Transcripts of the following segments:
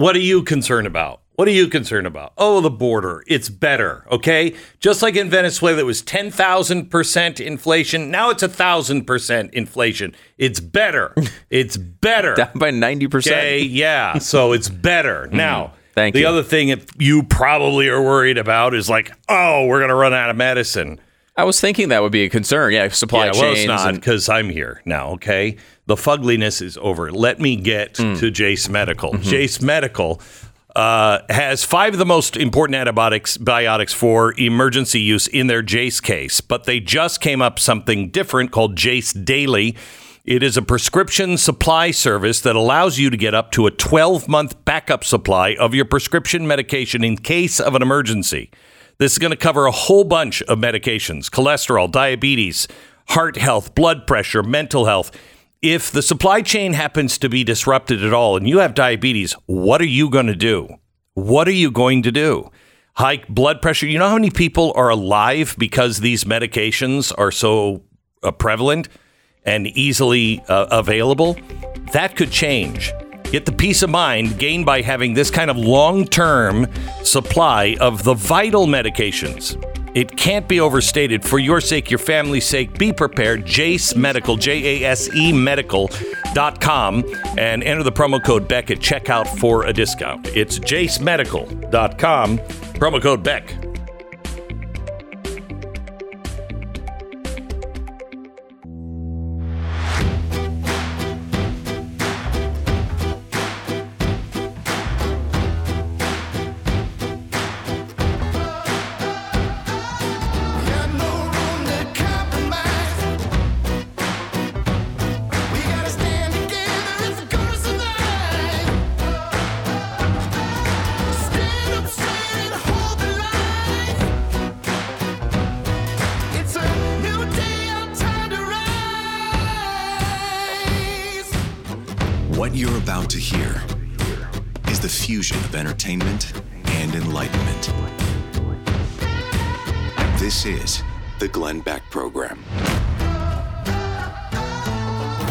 what are you concerned about? What are you concerned about? Oh, the border. It's better. Okay. Just like in Venezuela, it was 10,000% inflation. Now it's 1,000% inflation. It's better. It's better. Down by 90%. Okay. Yeah. So it's better. Now, Mm-hmm. Thank the you. other thing if you probably are worried about is like, oh, we're going to run out of medicine. I was thinking that would be a concern. Yeah, supply Yeah, chains. well, it's not and- because I'm here now. Okay, the fugliness is over. Let me get Hmm. to Jase Medical. Mm-hmm. Jase Medical uh, has five of the most important antibiotics biotics for emergency use in their Jase Case, but they just came up something different called Jase Daily. It is a prescription supply service that allows you to get up to a 12 month backup supply of your prescription medication in case of an emergency. This is going to cover a whole bunch of medications cholesterol, diabetes, heart health, blood pressure, mental health. If the supply chain happens to be disrupted at all and you have diabetes, what are you going to do? What are you going to do? High blood pressure. You know how many people are alive because these medications are so uh, prevalent and easily uh, available? That could change. Get the peace of mind gained by having this kind of long term supply of the vital medications. It can't be overstated. For your sake, your family's sake, be prepared. Jase Medical, J A S E Medical.com, and enter the promo code Beck at checkout for a discount. It's jasemedical.com, promo code Beck.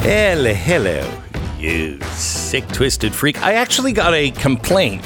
Hello, hello, you sick, twisted freak. I actually got a complaint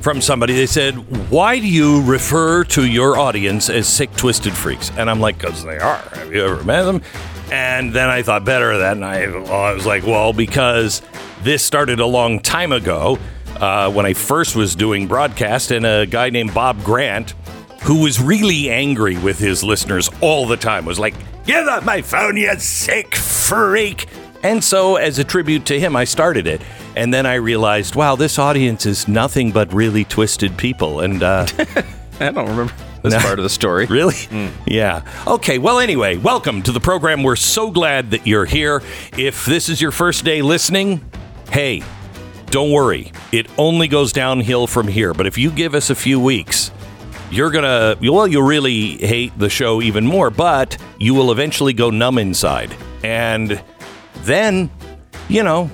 from somebody. They said, Why do you refer to your audience as sick, twisted freaks? And I'm like, Because they are. Have you ever met them? And then I thought better of that. And I, I was like, Well, because this started a long time ago uh, when I first was doing broadcast, and a guy named Bob Grant who was really angry with his listeners all the time, was like, Give up my phone, you sick freak. And so, as a tribute to him, I started it. And then I realized, wow, this audience is nothing but really twisted people. And uh, I don't remember this No. part of the story. Really? Yeah. Okay. Well, anyway, welcome to the program. We're so glad that you're here. If this is your first day listening, hey, don't worry. It only goes downhill from here. But if you give us a few weeks, you're going to, well, you'll really hate the show even more, but you will eventually go numb inside. And then, you know,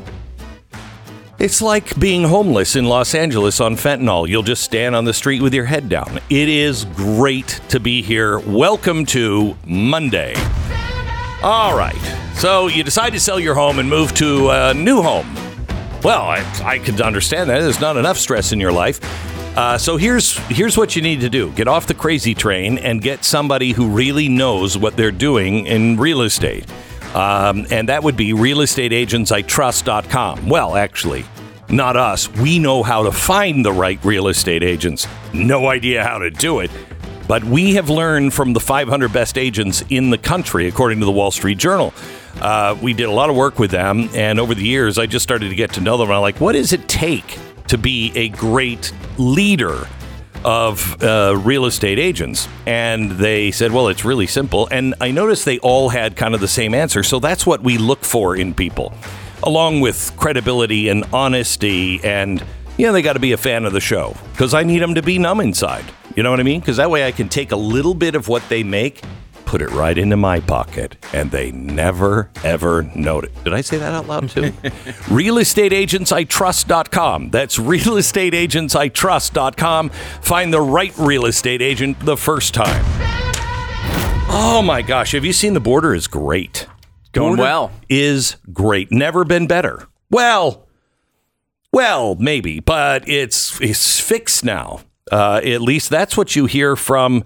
it's like being homeless in Los Angeles on fentanyl. You'll just stand on the street with your head down. It is great to be here. Welcome to Monday. All right. So you decide to sell your home and move to a new home. Well, I, I could understand that. There's not enough stress in your life. Uh, so here's here's what you need to do: get off the crazy train and get somebody who really knows what they're doing in real estate. Um, and that would be realestateagentsitrust.com. Well, actually, not us. We know how to find the right real estate agents. No idea how to do it. But we have learned from the 500 best agents in the country, according to the Wall Street Journal. Uh, we did a lot of work with them, and over the years, I just started to get to know them. I'm like, what does it take to be a great leader of uh, real estate agents? And they said, well, it's really simple. And I noticed they all had kind of the same answer. So that's what we look for in people, along with credibility and honesty. And, you know, they got to be a fan of the show because I need them to be numb inside. You know what I mean? Because that way I can take a little bit of what they make, put it right into my pocket, and they never, ever it. Did I say that out loud too? RealestateAgentsITrust.com. That's RealestateAgentsITrust.com. Find the right real estate agent the first time. Oh my gosh, have you seen the border is great. Going Border well. Is great. Never been better. Well, Well, maybe, but it's it's fixed now. Uh, at least that's what you hear from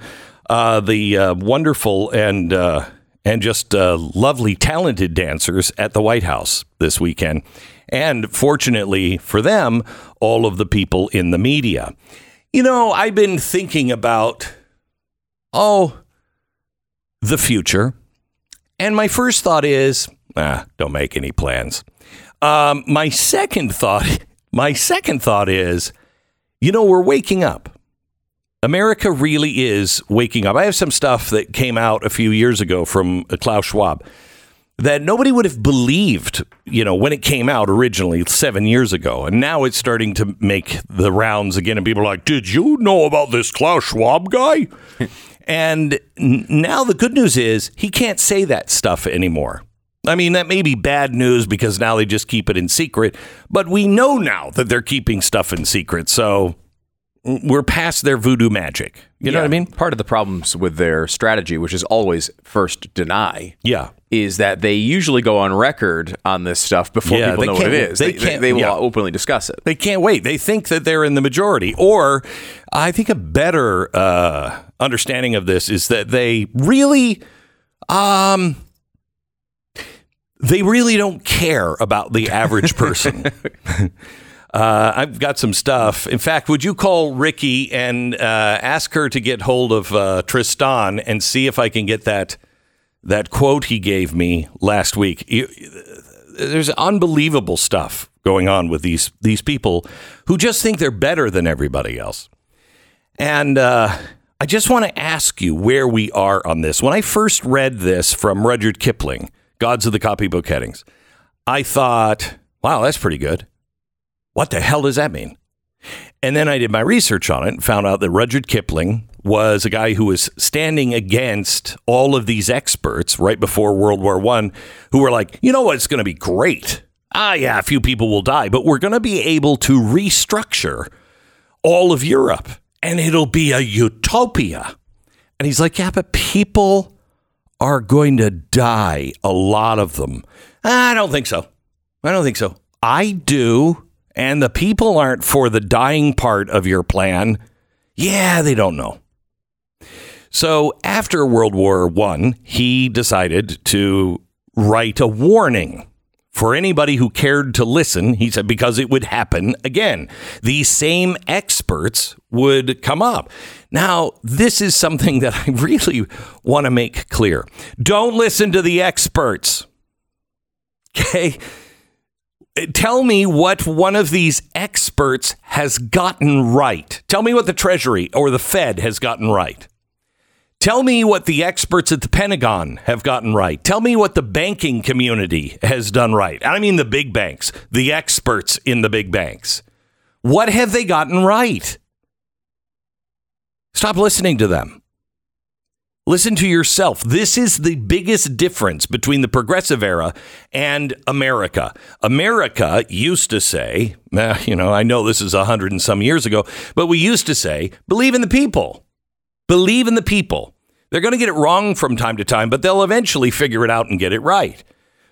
uh, the uh, wonderful and uh, and just uh, lovely, talented dancers at the White House this weekend, and fortunately for them, all of the people in the media. You know, I've been thinking about oh the future, and my first thought is, ah, don't make any plans. Um, my second thought, my second thought is, you know, we're waking up. America really is waking up. I have some stuff that came out a few years ago from uh, Klaus Schwab that nobody would have believed, you know, when it came out originally seven years ago. And now it's starting to make the rounds again. And people are like, did you know about this Klaus Schwab guy? and now the good news is he can't say that stuff anymore. I mean, that may be bad news because now they just keep it in secret, but we know now that they're keeping stuff in secret. So we're past their voodoo magic. You know what I mean? Part of the problems with their strategy, which is always first deny, Yeah. is that they usually go on record on this stuff before Yeah, people they know what it is. they They, can't- they will yeah. openly discuss it. They can't wait. They think that they're in the majority. Or I think a better uh, understanding of this is that they really, um, they really don't care about the average person. Uh, I've got some stuff. In fact, would you call Ricky and uh, ask her to get hold of uh, Tristan and see if I can get that that quote he gave me last week? You- there's unbelievable stuff going on with these these people who just think they're better than everybody else. And uh, I just want to ask you where we are on this. When I first read this from Rudyard Kipling, Gods of the Copybook Headings, I thought, wow, that's pretty good. What the hell does that mean? And then I did my research on it and found out that Rudyard Kipling was a guy who was standing against all of these experts right before World War One, who were like, you know what, it's going to be great. Ah, yeah, a few people will die, but we're going to be able to restructure all of Europe and it'll be a utopia. And he's like, yeah, but people are going to die, a lot of them. I don't think so. I don't think so. I do. And the people aren't for the dying part of your plan. Yeah, they don't know. So after World War One, he decided to write a warning for anybody who cared to listen. He said because it would happen again. These same experts would come up. Now, this is something that I really want to make clear. Don't listen to the experts. Okay? Tell me what one of these experts has gotten right. Tell me what the Treasury or the Fed has gotten right. Tell me what the experts at the Pentagon have gotten right. Tell me what the banking community has done right. I mean, the big banks, the experts in the big banks. What have they gotten right? Stop listening to them. Listen to yourself. This is the biggest difference between the progressive era and America. America used to say, you know, I know this is a hundred and some years ago, but we used to say, believe in the people. Believe in the people. They're going to get it wrong from time to time, but they'll eventually figure it out and get it right.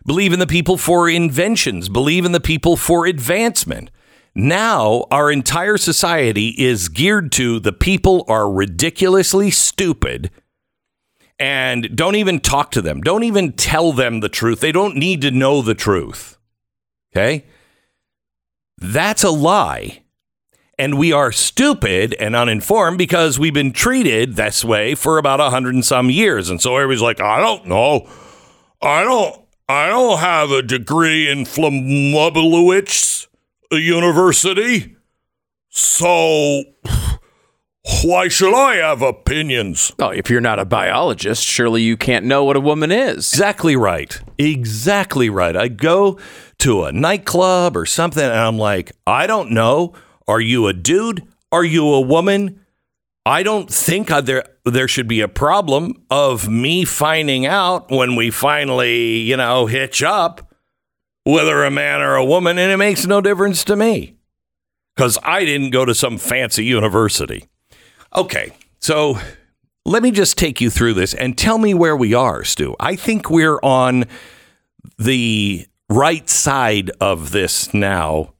Believe in the people for inventions. Believe in the people for advancement. Now, our entire society is geared to the people are ridiculously stupid and don't even talk to them. Don't even tell them the truth. They don't need to know the truth. Okay? That's a lie. And we are stupid and uninformed because we've been treated this way for about a hundred and some years. And so everybody's like, I don't know. I don't I don't have a degree in Flumubowicz University. So why should I have opinions? Oh, if you're not a biologist, surely you can't know what a woman is. Exactly right. Exactly right. I go to a nightclub or something and I'm like, I don't know. Are you a dude? Are you a woman? I don't think I- there there should be a problem of me finding out when we finally, you know, hitch up whether a man or a woman and it makes no difference to me cuz I didn't go to some fancy university. Okay. So let me just take you through this and tell me where we are, Stu. I think we're on the right side of this now.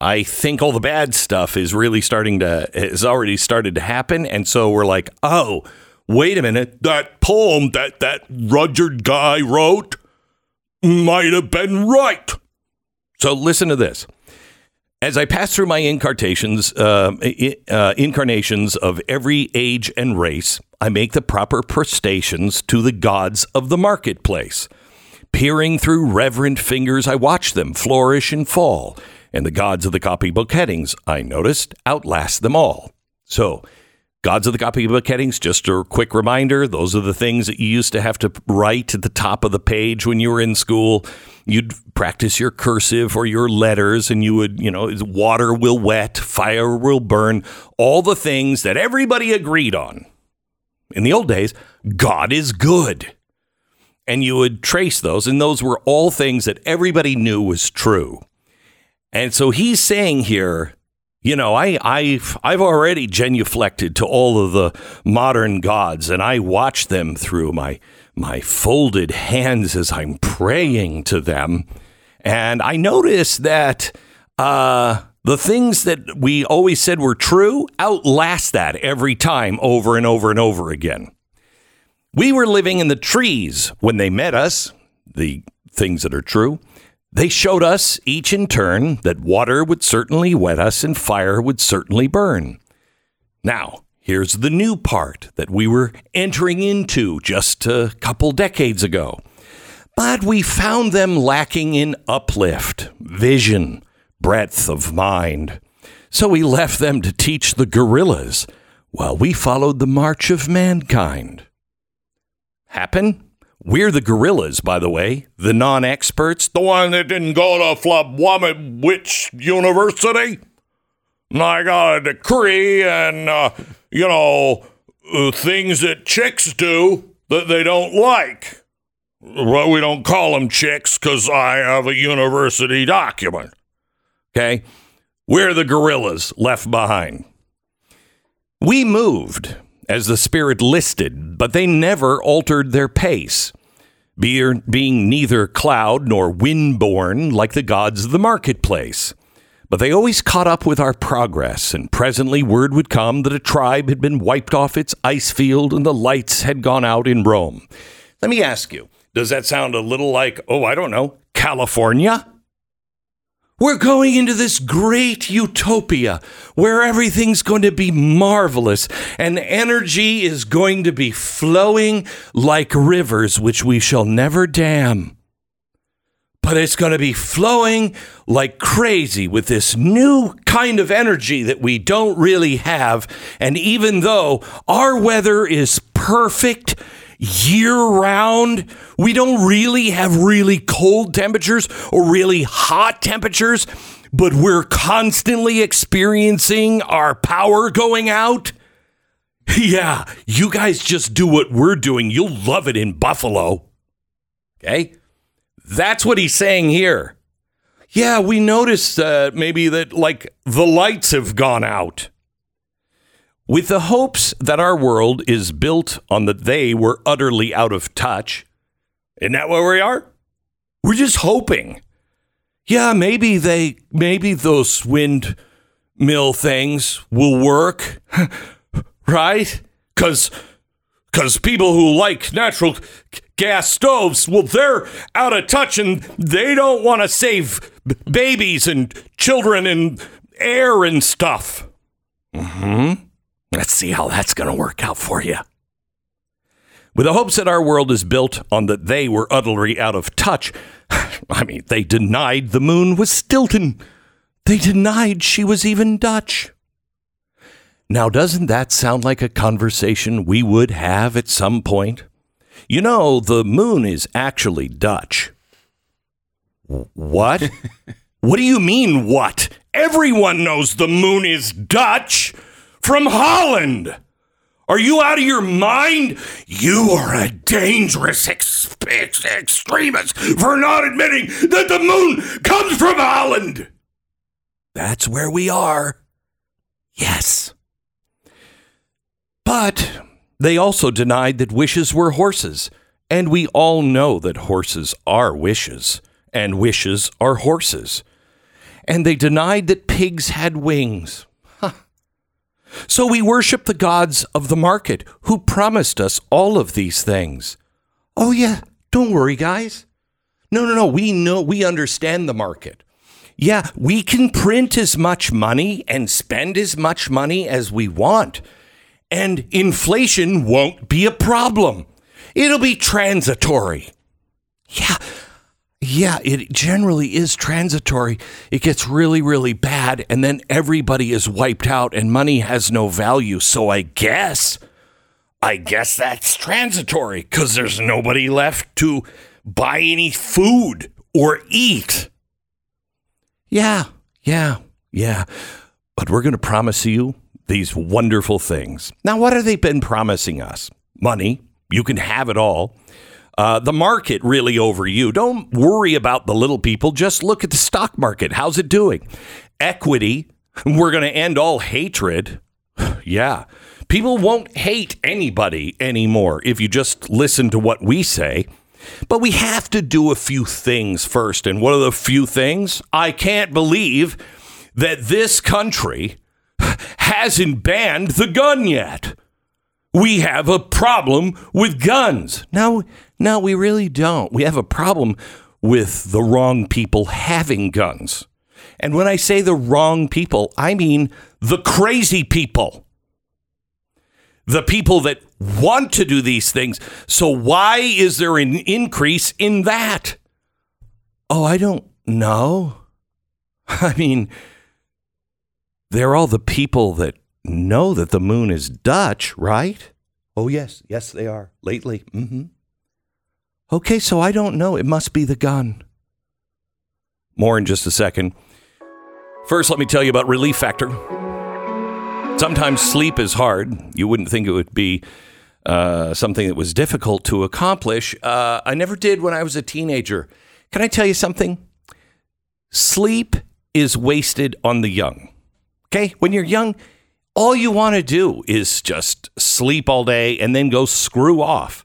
I think all the bad stuff is really starting to has already started to happen, and so we're like, oh, wait a minute, that poem that that Rudyard guy wrote might have been right. So listen to this. As I pass through my incarnations, uh, uh, incarnations of every age and race, I make the proper prestations to the gods of the marketplace. Peering through reverent fingers, I watch them flourish and fall, and the gods of the copybook headings, I noticed, outlast them all. So, gods of the copybook headings, just a quick reminder those are the things that you used to have to write at the top of the page when you were in school. You'd practice your cursive or your letters, and you would, you know, water will wet, fire will burn, all the things that everybody agreed on. In the old days, God is good and you would trace those, and those were all things that everybody knew was true. And so he's saying here, you know, I, I've I've already genuflected to all of the modern gods, and I watch them through my my folded hands as I'm praying to them, and I notice that uh, the things that we always said were true outlast that every time, over and over and over again. We were living in the trees when they met us, the things that are true. They showed us, each in turn, that water would certainly wet us and fire would certainly burn. Now, here's the new part that we were entering into just a couple decades ago. But we found them lacking in uplift, vision, breadth of mind. So we left them to teach the gorillas while we followed the march of mankind happen? We're the gorillas, by the way, the non experts, the one that didn't go to Flabwamit Witch University. And I got a decree and, uh, you know, uh, things that chicks do that they don't like. Well, we don't call them chicks because I have a university document. Okay? We're the gorillas left behind. We moved as the spirit listed, but they never altered their pace, be- being neither cloud nor wind-born like the gods of the marketplace. But they always caught up with our progress, and presently word would come that a tribe had been wiped off its ice field and the lights had gone out in Rome. Let me ask you, does that sound a little like, oh, I don't know, California? We're going into this great utopia where everything's going to be marvelous and energy is going to be flowing like rivers, which we shall never dam. But it's going to be flowing like crazy with this new kind of energy that we don't really have. And even though our weather is perfect, year round. We don't really have really cold temperatures or really hot temperatures, but we're constantly experiencing our power going out. Yeah, you guys just do what we're doing. You'll love it in Buffalo. Okay? That's what he's saying here. Yeah, we noticed uh, maybe that like the lights have gone out. With the hopes that our world is built on that they were utterly out of touch. Isn't that where we are? We're just hoping. Yeah, maybe they, maybe those windmill things will work, right? Because, because people who like natural gas stoves, well, they're out of touch and they don't want to save babies and children and air and stuff. Mm-hmm. Let's see how that's going to work out for you. With the hopes that our world is built on that they were utterly out of touch, I mean, they denied the moon was Stilton. They denied she was even Dutch. Now, doesn't that sound like a conversation we would have at some point? You know, the moon is actually Dutch. What? what do you mean, what? Everyone knows the moon is Dutch from Holland. Are you out of your mind? You are a dangerous ex- ex- extremist for not admitting that the moon comes from Holland. That's where we are. Yes. But they also denied that wishes were horses. And we all know that horses are wishes, and wishes are horses. and they denied that pigs had wings. So we worship the gods of the market who promised us all of these things. Oh, yeah, don't worry, guys. No, no, no, we know, we understand the market. Yeah, we can print as much money and spend as much money as we want, and inflation won't be a problem. It'll be transitory. Yeah, yeah, it generally is transitory. It gets really, really bad, and then everybody is wiped out and money has no value. So I guess, I guess that's transitory because there's nobody left to buy any food or eat. Yeah, yeah, yeah. But we're going to promise you these wonderful things. Now, what have they been promising us? Money. You can have it all. Uh, the market really over you. Don't worry about the little people. Just look at the stock market. How's it doing? Equity. We're going to end all hatred. yeah. People won't hate anybody anymore if you just listen to what we say. But we have to do a few things first. And what are the few things? I can't believe that this country hasn't banned the gun yet. We have a problem with guns. No, no, we really don't. We have a problem with the wrong people having guns. And when I say the wrong people, I mean the crazy people. The people that want to do these things. So why is there an increase in that? Oh, I don't know. I mean, they're all the people that know that the moon is Dutch, right? Oh, yes. Yes, they are. Lately. Mm-hmm. Okay, so I don't know. It must be the gun. More in just a second. First, let me tell you about Relief Factor. Sometimes sleep is hard. You wouldn't think it would be uh, something that was difficult to accomplish. Uh, I never did when I was a teenager. Can I tell you something? Sleep is wasted on the young. Okay? When you're young, all you want to do is just sleep all day and then go screw off.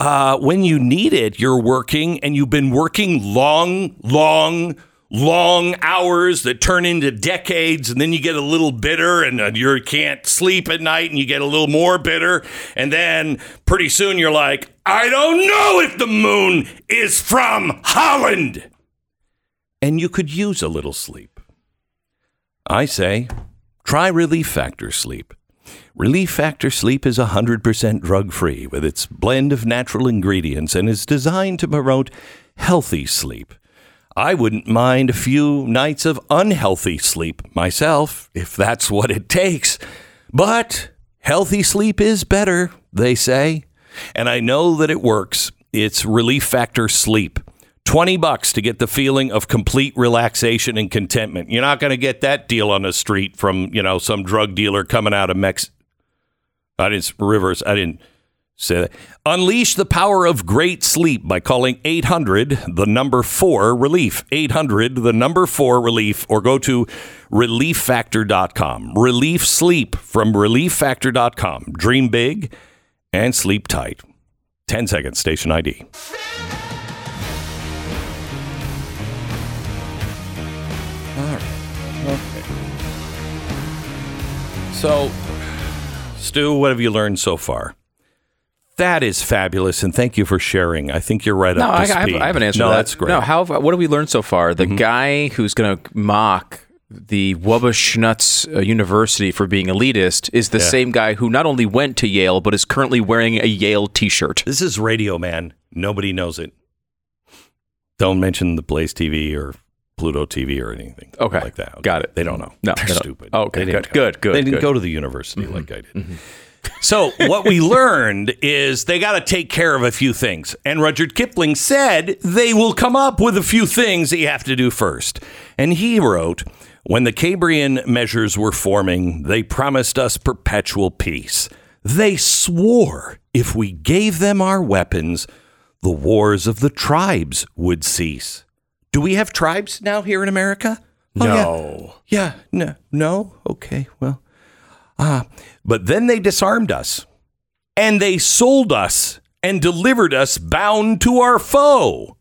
Uh, when you need it, you're working and you've been working long, long, long hours that turn into decades. And then you get a little bitter and uh, you can't sleep at night and you get a little more bitter. And then pretty soon you're like, I don't know if the moon is from Holland. And you could use a little sleep. I say, try Relief Factor Sleep. Relief Factor Sleep is 100% drug free with its blend of natural ingredients and is designed to promote healthy sleep. I wouldn't mind a few nights of unhealthy sleep myself, if that's what it takes. But healthy sleep is better, they say. And I know that it works. It's Relief Factor Sleep. 20 bucks to get the feeling of complete relaxation and contentment. You're not going to get that deal on the street from, you know, some drug dealer coming out of Mex I didn't Rivers, I didn't say that. Unleash the power of great sleep by calling 800 the number 4 relief. 800 the number 4 relief or go to relieffactor.com. Relief sleep from relieffactor.com. Dream big and sleep tight. 10 seconds station ID. So, Stu, what have you learned so far? That is fabulous, and thank you for sharing. I think you're right No, up I, to I, have, speed. I have an answer. No, to that. that's great. Mm-hmm. No, how? What have we learned so far? The guy who's going to mock the Wubba uh, University for being elitist is the Yeah. same guy who not only went to Yale but is currently wearing a Yale T-shirt. This is radio, man. Nobody knows it. Don't mention the Blaze TV or Pluto TV or anything Okay. like that. Got it. They don't know. No, they're they stupid. Oh, okay. They Good, good, good, They didn't good. go to the university mm-hmm. like I did. Mm-hmm. So what we learned is they got to take care of a few things, and Rudyard Kipling said they will come up with a few things that you have to do first. And he wrote, "When the Cambrian measures were forming, they promised us perpetual peace. They swore if we gave them our weapons, the wars of the tribes would cease." Do we have tribes now here in America? Oh, yeah. No. Yeah, no, no. Okay, well, ah, but then they disarmed us, and they sold us and delivered us bound to our foe.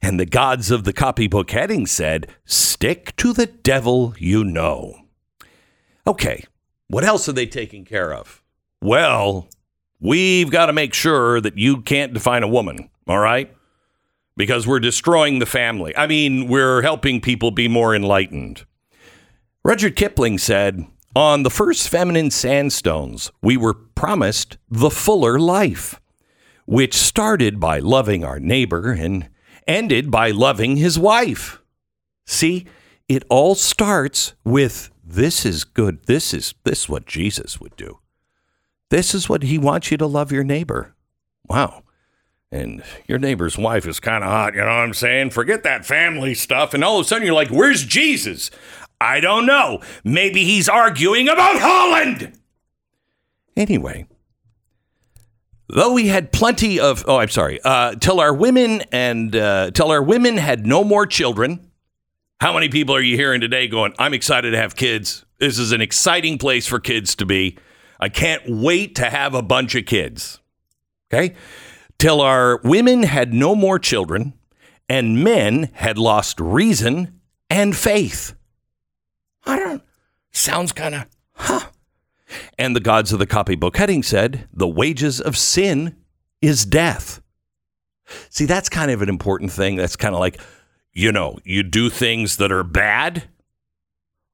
And the gods of the copybook heading said, Stick to the devil you know. Okay, what else are they taking care of? Well, we've got to make sure that you can't define a woman, all right? Because we're destroying the family. I mean, we're helping people be more enlightened. Rudyard Kipling said, On the first feminine sandstones, we were promised the fuller life, which started by loving our neighbor and ended by loving his wife. See, it all starts with this is good. This is this is what Jesus would do. This is what he wants you to love your neighbor. Wow. And your neighbor's wife is kind of hot, you know what I'm saying? Forget that family stuff. And all of a sudden you're like, where's Jesus? I don't know. Maybe he's arguing about Holland. Anyway, though we had plenty of, oh, I'm sorry, uh, till our women and, uh, till our women had no more children. How many people are you hearing today going, I'm excited to have kids? This is an exciting place for kids to be. I can't wait to have a bunch of kids. Okay? Till our women had no more children and men had lost reason and faith. I don't, sounds kind of, huh. And the gods of the copybook heading said, the wages of sin is death. See, that's kind of an important thing. That's kind of like, you know, you do things that are bad.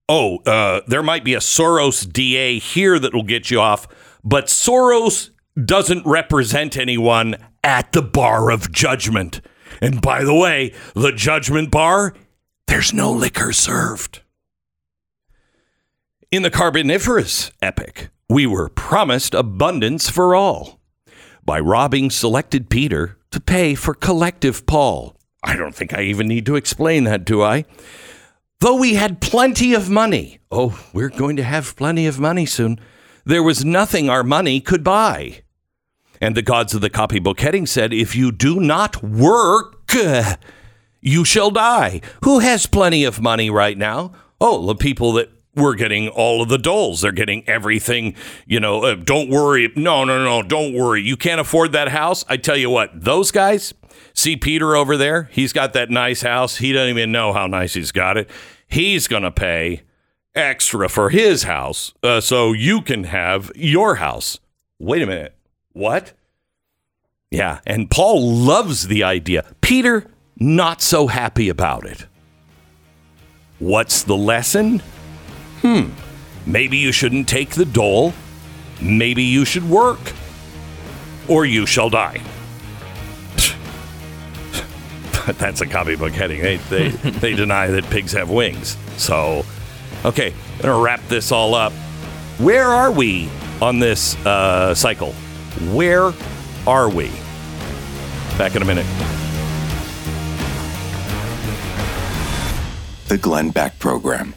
Oh, uh, there might be a Soros DA here that will get you off, but Soros doesn't represent anyone at the bar of judgment. And by the way, the judgment bar, there's no liquor served. In the Carboniferous epoch, we were promised abundance for all by robbing selected Peter to pay for collective Paul. I don't think I even need to explain that, do I? Though we had plenty of money, oh, we're going to have plenty of money soon, there was nothing our money could buy. And the gods of the copybook heading said, If you do not work, you shall die. Who has plenty of money right now? Oh, the people that were getting all of the doles. They're getting everything, you know, uh, don't worry. No, no, no, don't worry. You can't afford that house. I tell you what, those guys, see Peter over there? He's got that nice house. He doesn't even know how nice he's got it. He's going to pay extra for his house uh, so you can have your house. Wait a minute. What? Yeah, and Paul loves the idea. Peter, not so happy about it. What's the lesson? Hmm. Maybe you shouldn't take the dole. Maybe you should work. Or you shall die. But that's a copybook heading. They, they, they deny that pigs have wings. So, okay, I'm going to wrap this all up. Where are we on this uh, cycle? Where are we? Back in a minute. The Glenn Beck Program.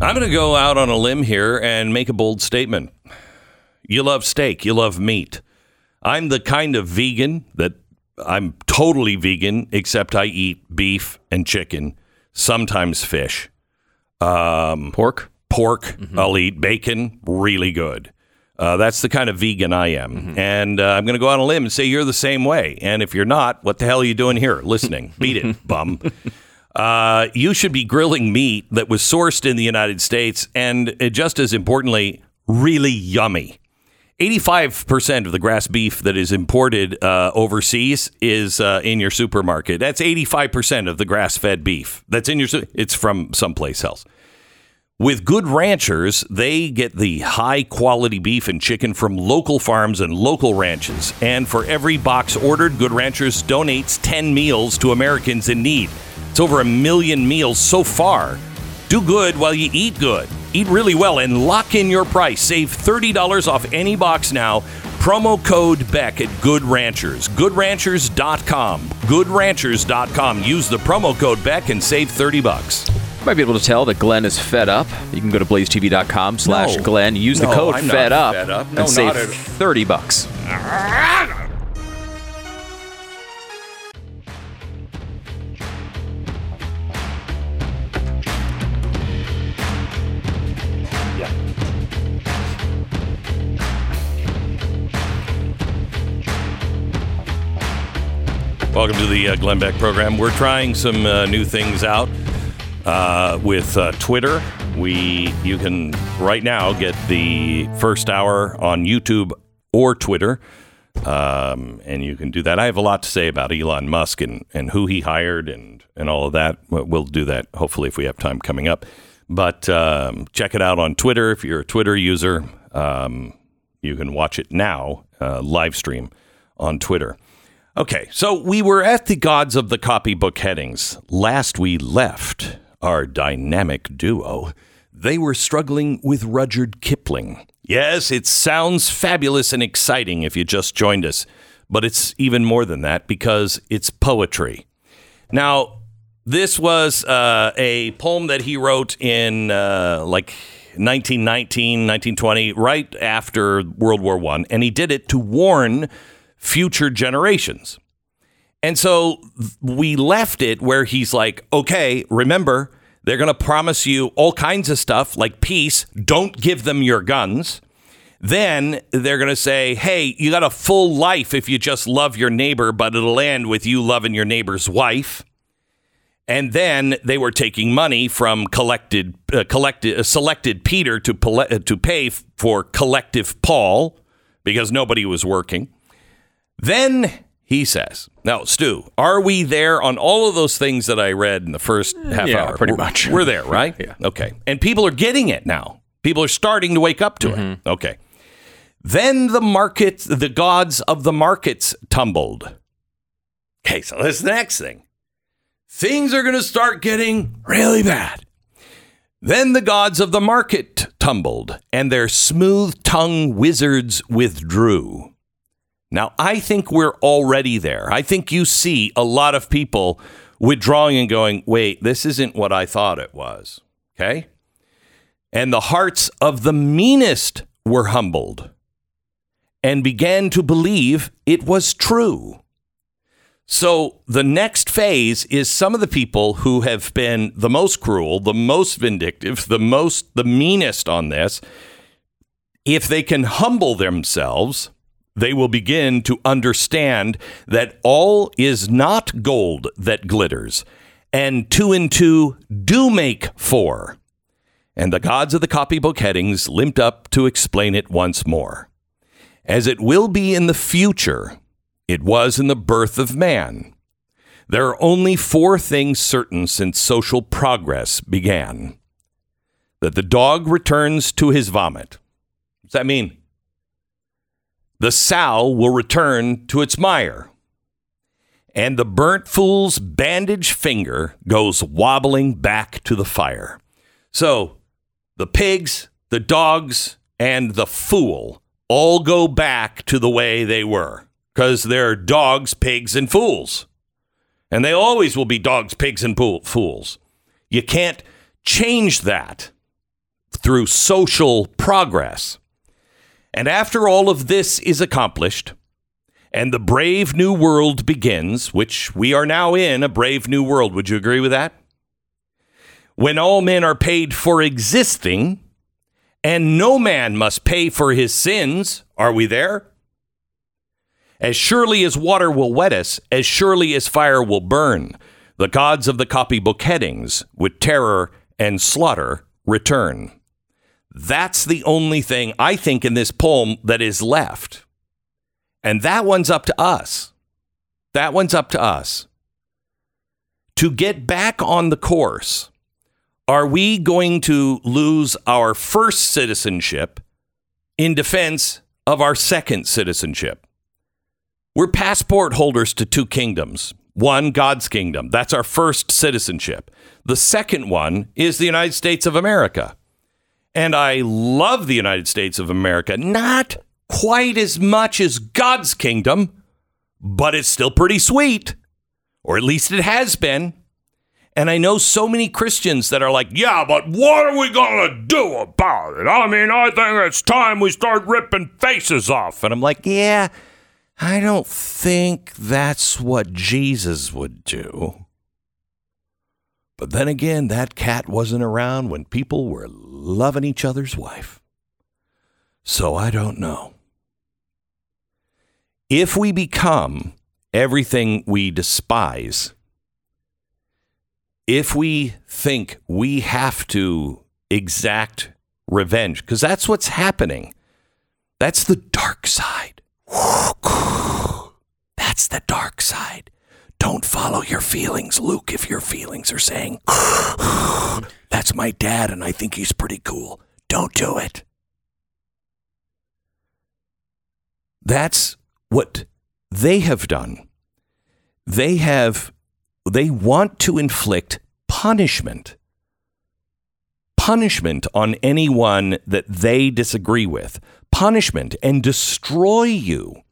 I'm going to go out on a limb here and make a bold statement. You love steak, you love meat. I'm the kind of vegan that I'm totally vegan, except I eat beef and chicken, sometimes fish. Um, Pork? pork, I'll eat bacon, really good. Uh, that's the kind of vegan I am. And uh, I'm going to go on a limb and say you're the same way. And if you're not, what the hell are you doing here listening? Beat it, bum. Uh, you should be grilling meat that was sourced in the United States and uh, just as importantly, really yummy. 85% of the grass beef that is imported uh, overseas is uh, in your supermarket. That's 85% of the grass fed beef that's in your, it's from someplace else. With Good Ranchers, they get the high quality beef and chicken from local farms and local ranches. And for every box ordered, Good Ranchers donates 10 meals to Americans in need. It's over a million meals so far. Do good while you eat good. Eat really well and lock in your price. Save $30 off any box now. Promo code Beck at Good Ranchers. GoodRanchers.com. GoodRanchers.com. Use the promo code Beck and save 30 bucks. Might be able to tell that Glenn is fed up. You can go to blazetv.com slash No. Glenn. Use the No, code I'm not fed up, fed up. No, and save not at- 30 bucks. Welcome to the uh, Glenn Beck program. We're trying some uh, new things out uh, with uh, Twitter. We you can right now get the first hour on YouTube or Twitter, um, and you can do that. I have a lot to say about Elon Musk and, and who he hired and and all of that. We'll- do that hopefully if we have time coming up. But um, check it out on Twitter if you're a Twitter user. Um, you can watch it now, uh, live stream on Twitter. Okay, so we were at the Gods of the Copybook headings. Last we left our dynamic duo, they were struggling with Rudyard Kipling. Yes, it sounds fabulous and exciting if you just joined us, but it's even more than that because it's poetry. Now, this was uh, a poem that he wrote in uh, like 1919, 1920, right after World War One, and he did it to warn future generations. And so we left it where he's like, okay, remember, they're going to promise you all kinds of stuff like peace. Don't give them your guns. Then they're going to say, hey, you got a full life if you just love your neighbor, but it'll end with you loving your neighbor's wife. And then they were taking money from collected, uh, collected, uh, selected Peter to pole- uh, to pay f- for collective Paul because nobody was working. Then he says, "Now, Stu, are we there on all of those things that I read in the first half yeah, hour? pretty We're- much. We're there, right? Yeah. Okay. And people are getting it now. People are starting to wake up to Mm-hmm. it. Okay. Then the markets, the gods of the markets tumbled. Okay, so the next thing. Things are going to start getting really bad. Then the gods of the market tumbled, and their smooth tongued wizards withdrew. Now, I think we're already there. I think you see a lot of people withdrawing and going, wait, this isn't what I thought it was. Okay? And the hearts of the meanest were humbled and began to believe it was true. So the next phase is some of the people who have been the most cruel, the most vindictive, the most the meanest on this. If they can humble themselves, they will begin to understand that all is not gold that glitters, and two and two do make four. And the gods of the copybook headings limped up to explain it once more. As it will be in the future, it was in the birth of man. There are only four things certain since social progress began that the dog returns to his vomit. What's that mean? The sow will return to its mire. And the burnt fool's bandaged finger goes wobbling back to the fire. So the pigs, the dogs, and the fool all go back to the way they were because they're dogs, pigs, and fools. And they always will be dogs, pigs, and pool- fools. You can't change that through social progress. And after all of this is accomplished, and the brave new world begins, which we are now in a brave new world, would you agree with that? When all men are paid for existing, and no man must pay for his sins, are we there? As surely as water will wet us, as surely as fire will burn, the gods of the copybook headings, with terror and slaughter, return. That's the only thing I think in this poem that is left. And that one's up to us. That one's up to us. To get back on the course, are we going to lose our first citizenship in defense of our second citizenship? We're passport holders to two kingdoms. One, God's kingdom. That's our first citizenship. The second one is the United States of America. And I love the United States of America, not quite as much as God's kingdom, but it's still pretty sweet, or at least it has been. And I know so many Christians that are like, yeah, but what are we going to do about it? I mean, I think it's time we start ripping faces off. And I'm like, yeah, I don't think that's what Jesus would do. But then again, that cat wasn't around when people were loving each other's wife. So I don't know. If we become everything we despise, if we think we have to exact revenge, because that's what's happening, that's the dark side. That's the dark side. Don't follow your feelings, Luke, if your feelings are saying, that's my dad and I think he's pretty cool. Don't do it. That's what they have done. They have, they want to inflict punishment. Punishment on anyone that they disagree with. Punishment and destroy you.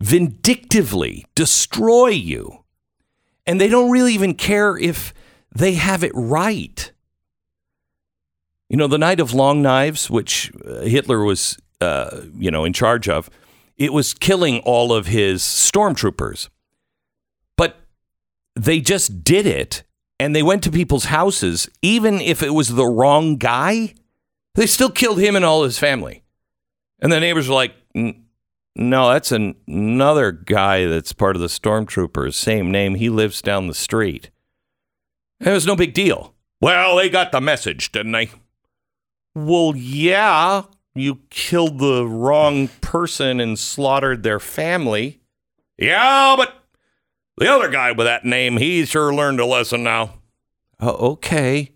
Vindictively destroy you. And they don't really even care if they have it right. You know, the Night of Long Knives, which uh, Hitler was, uh, you know, in charge of, it was killing all of his stormtroopers. But they just did it and they went to people's houses, even if it was the wrong guy, they still killed him and all his family. And the neighbors were like, "N- no, that's an- another guy that's part of the stormtroopers, same name. He lives down the street. It was no big deal. Well, they got the message, didn't they? Well, yeah, you killed the wrong person and slaughtered their family. Yeah, but the other guy with that name, he sure learned a lesson now. Oh, okay.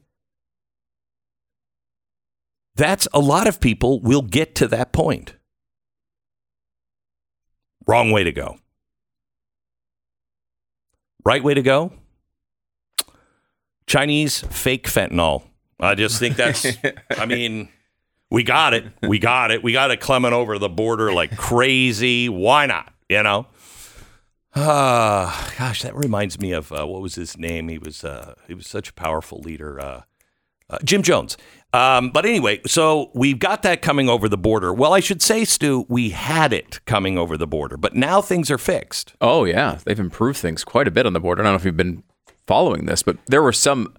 That's a lot of people will get to that point. Wrong way to go. Right way to go? Chinese fake fentanyl. I just think that's, I mean, we got it. We got it. We got it coming over the border like crazy. Why not? You know? Uh, gosh, that reminds me of uh, what was his name? He was uh, he was such a powerful leader. Uh, Jim Jones. Um, but anyway, so we've got that coming over the border. Well, I should say, Stu, we had it coming over the border, but now things are fixed. Oh yeah, they've improved things quite a bit on the border. I don't know if you've been following this, but there were some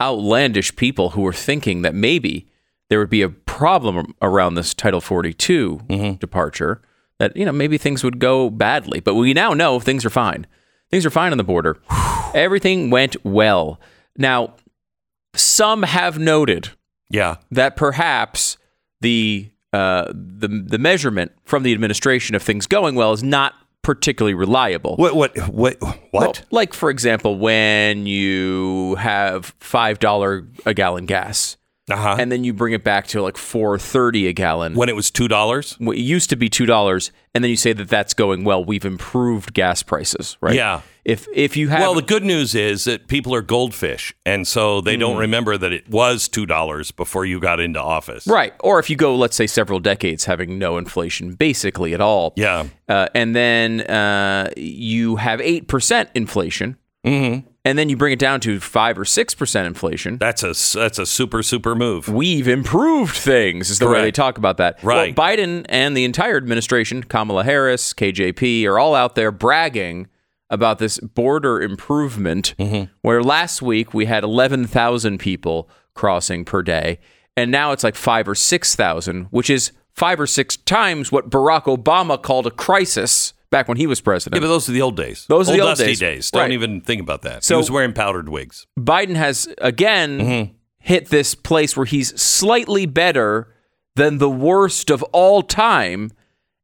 outlandish people who were thinking that maybe there would be a problem around this Title 42 departure. That you know maybe things would go badly, but we now know things are fine. Things are fine on the border. Everything went well. Now, some have noted Yeah. that perhaps the uh, the the measurement from the administration of things going well is not particularly reliable. What? What? What? What? Well, like for example, when you have five dollar a gallon gas, uh-huh. and then you bring it back to like four thirty a gallon. when it was two dollars. It used to be two dollars, and then you say that that's going well. We've improved gas prices, right? Yeah. If if you have Well, the good news is that people are goldfish, and so they don't Mm. remember that it was two dollars before you got into office. Right. Or if you go, let's say, several decades having no inflation basically at all. Yeah. Uh, and then uh, you have 8% inflation. Mm-hmm. And then you bring it down to 5 or 6% inflation. That's a that's a super super move. We've improved things, is the way they talk about that. Right. Well, Biden and the entire administration, Kamala Harris, KJP, are all out there bragging about this border improvement, Mm-hmm. where last week we had 11,000 people crossing per day. And now it's like five or 6,000, which is five or six times what Barack Obama called a crisis back when he was president. Yeah, but those are the old days. Those are the old dusty days. Don't Right. even think about that. So- he was wearing powdered wigs. Biden has again Mm-hmm. hit this place where he's slightly better than the worst of all time.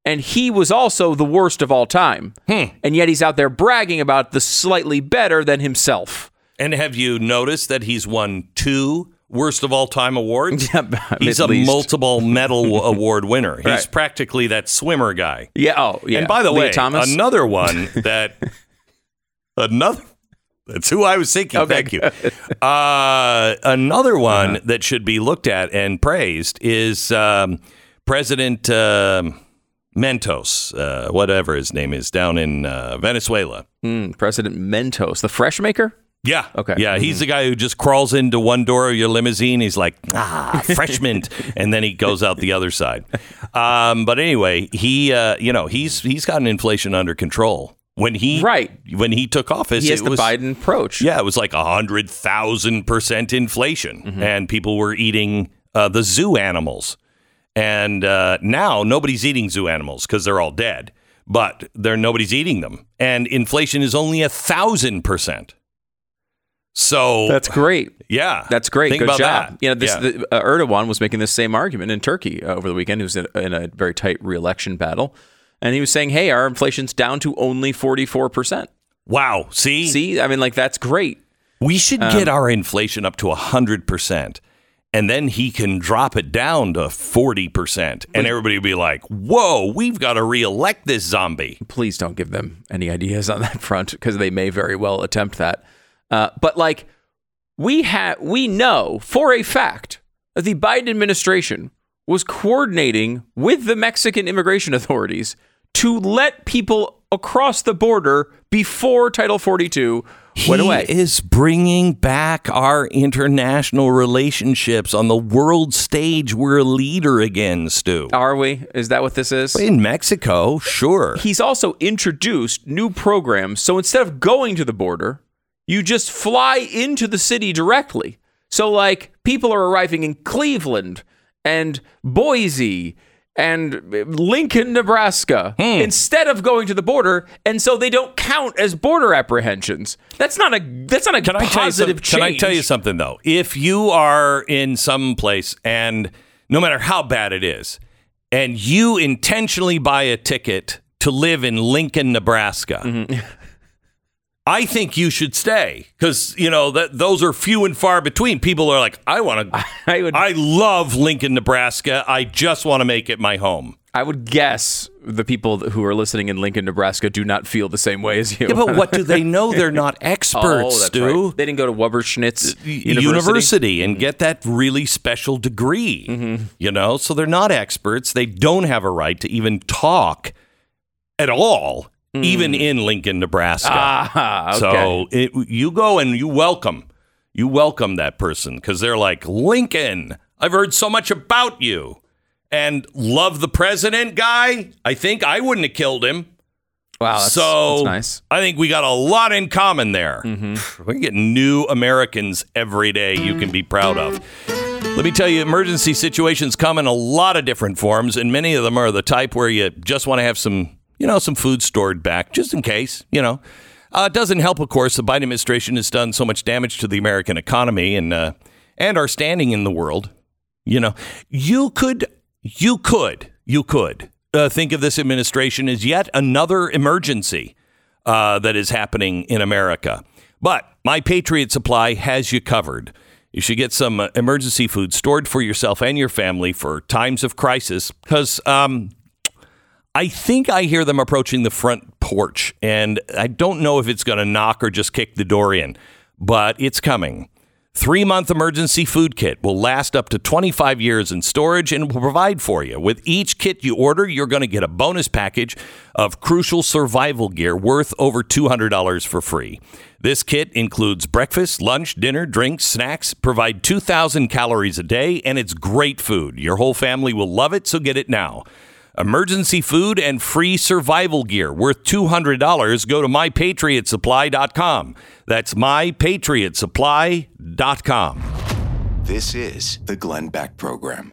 And he was also the worst of all time. Hmm. And yet he's out there bragging about the slightly better than himself. And have you noticed that he's won two worst of all time awards? Yeah, he's a least. multiple medal award winner. He's Right. practically that swimmer guy. Yeah. Oh, yeah. And by the Lia way, Thomas. another one that another that's who I was thinking. Okay, Thank you. Uh, another one that should be looked at and praised is um, President um Mentos, uh, whatever his name is, down in uh, Venezuela. Hmm, President Mentos, the fresh maker. Yeah. Okay. Yeah, he's the guy who just crawls into one door of your limousine. He's like, ah, fresh mint, and then he goes out the other side. Um, but anyway, he, uh, you know, he's he's gotten inflation under control. When he Right. when he took office, He has it the was, Biden approach. Yeah, it was like a hundred thousand percent inflation, Mm-hmm. and people were eating uh, the zoo animals. And uh, now nobody's eating zoo animals because they're all dead. but there nobody's eating them, and inflation is only a thousand percent. So That's great. yeah, That's great. Think Good about job. that. You know, this Yeah. the, uh, Erdogan was making the same argument in Turkey uh, over the weekend. He was in, in a very tight re-election battle, and he was saying, "Hey, our inflation's down to only forty-four percent." wow. See, See, I mean, like that's great. we should Um, get our inflation up to hundred percent. And then he can drop it down to 40%. And everybody will be like, whoa, we've got to reelect this zombie. Please don't give them any ideas on that front because they may very well attempt that. Uh, but like, we have, we know for a fact that the Biden administration was coordinating with the Mexican immigration authorities to let people across the border before Title 42 went he away. is bringing back our international relationships on the world stage. We're a leader again, Stu. Are we? Is that what this is? In Mexico, sure. He's also introduced new programs. So instead of going to the border, you just fly into the city directly. So, like, people are arriving in Cleveland and Boise and Lincoln, Nebraska, Hmm. instead of going to the border, and so they don't count as border apprehensions. That's not a that's not a Can I tell you positive some- Can I tell you something though? If you are in some place and no matter how bad it is, and you intentionally buy a ticket to live in Lincoln, Nebraska. Mm-hmm. I think you should stay because you know that those are few and far between. People are like, I want to. I would I love Lincoln, Nebraska. I just want to make it my home. I would guess the people who are listening in Lincoln, Nebraska, do not feel the same way as you. Yeah, but what do they know? They're not experts, oh, Stu. right. They didn't go to Wubberschnitz university, University. and get that really special degree. Mm-hmm. You know, so they're not experts. They don't have a right to even talk at all, even in Lincoln, Nebraska. Mm. Ah, okay. So it, you go and you welcome, you welcome that person because they're like Lincoln. I've heard so much about you, and love the president guy. I think I wouldn't have killed him. wow, that's, so that's nice. I think we got a lot in common there. Mm-hmm. We get new Americans every day you can be proud of. Let me tell you, emergency situations come in a lot of different forms, and many of them are the type where you just want to have some, you know, some food stored back just in case, you know. Uh, doesn't help, of course. The Biden administration has done so much damage to the American economy and uh, and our standing in the world. You know, you could, you could, you could uh, think of this administration as yet another emergency uh, that is happening in America. But My Patriot Supply has you covered. You should get some uh, emergency food stored for yourself and your family for times of crisis because um, I think I hear them approaching the front porch, and I don't know if it's going to knock or just kick the door in, but it's coming. Three month emergency food kit will last up to 25 years in storage and will provide for you. With each kit you order, you're going to get a bonus package of crucial survival gear worth over $200 for free. This kit includes breakfast, lunch, dinner, drinks, snacks, provide 2,000 calories a day, and it's great food. Your whole family will love it, so get it now. Emergency food and free survival gear worth $200. Go to mypatriotsupply.com. That's mypatriotsupply.com. This is the Glenn Beck Program.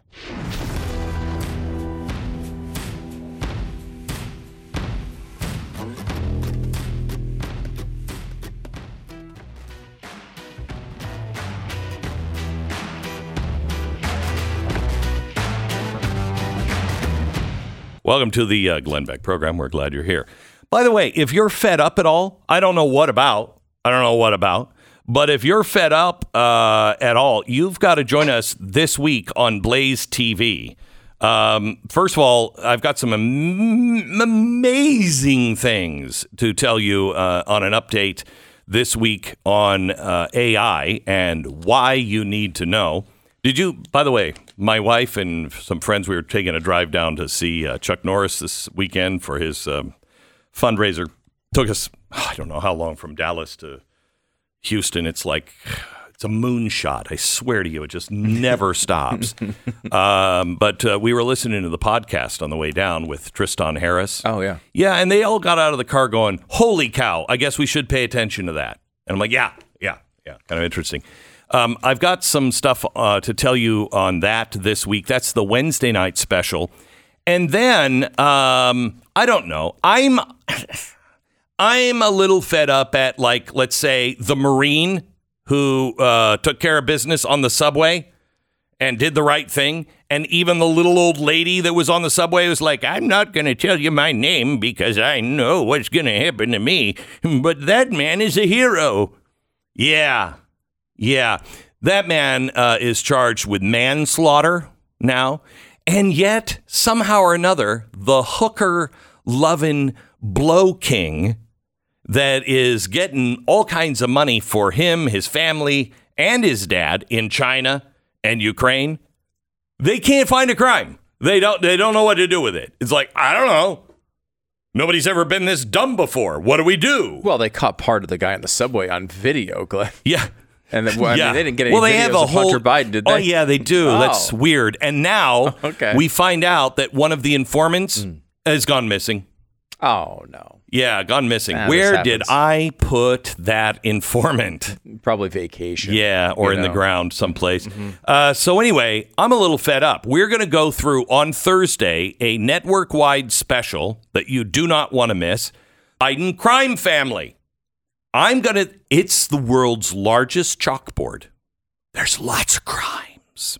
Welcome to the uh, Glenn Beck program. We're glad you're here. By the way, if you're fed up at all, I don't know what about. I don't know what about. But if you're fed up uh, at all, you've got to join us this week on Blaze TV. Um, first of all, I've got some am- amazing things to tell you uh, on an update this week on uh, AI and why you need to know. Did you, by the way, my wife and some friends, we were taking a drive down to see uh, Chuck Norris this weekend for his um, fundraiser. Took us, I don't know how long from Dallas to Houston. It's like, it's a moonshot. I swear to you, it just never stops. um, but uh, we were listening to the podcast on the way down with Tristan Harris. Oh yeah. Yeah, and they all got out of the car going, "Holy cow! I guess we should pay attention to that." And I'm like, "Yeah, yeah, yeah." Kind of interesting. Um, I've got some stuff uh, to tell you on that this week. That's the Wednesday night special, and then um, I don't know. I'm I'm a little fed up at like let's say the Marine who uh, took care of business on the subway and did the right thing. And even the little old lady that was on the subway was like, I'm not going to tell you my name because I know what's going to happen to me. But that man is a hero. Yeah. Yeah. That man uh, is charged with manslaughter now. And yet, somehow or another, the hooker loving blow king that is getting all kinds of money for him, his family, and his dad in China and Ukraine, they can't find a crime. They don't they don't know what to do with it. It's like, I don't know. Nobody's ever been this dumb before. What do we do? Well, they caught part of the guy in the subway on video, Glenn. Yeah. And then, well, I yeah. mean, they didn't get any well, they have a of whole. Hunter Biden, did they? Oh yeah, they do. Oh. That's weird. And now Okay. we find out that one of the informants has gone missing. Oh no, Yeah, gone missing. Ah, this Where did. I put that informant? probably vacation. Yeah, or in the ground someplace. Uh, so anyway, I'm a little fed up. We're going to go through on Thursday a network-wide special that you do not want to miss. Biden crime family. I'm gonna. It's the world's largest chalkboard. There's lots of crimes.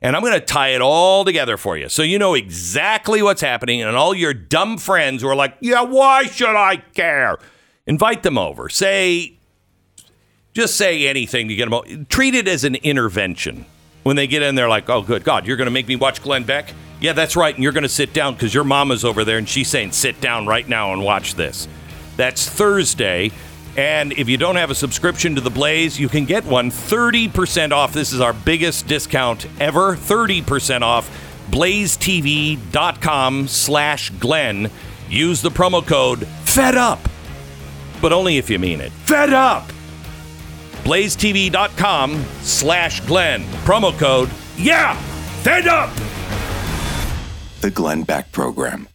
And I'm going to tie it all together for you so you know exactly what's happening. And all your dumb friends who are like, yeah, why should I care? Invite them over. Say, just say anything to get them. o- Treat it as an intervention. When they get in, they're like, oh, good God, you're going to make me watch Glenn Beck? Yeah, that's right. And you're going to sit down because your mama's over there and she's saying, sit down right now and watch this. That's Thursday. And if you don't have a subscription to The Blaze, you can get one 30% off. This is our biggest discount ever 30% off. blazetv.com slash Glenn. Use the promo code FED UP, but only if you mean it. FED UP! blazetv.com slash Glenn. Promo code, yeah, FED UP! The Glenn Beck Program.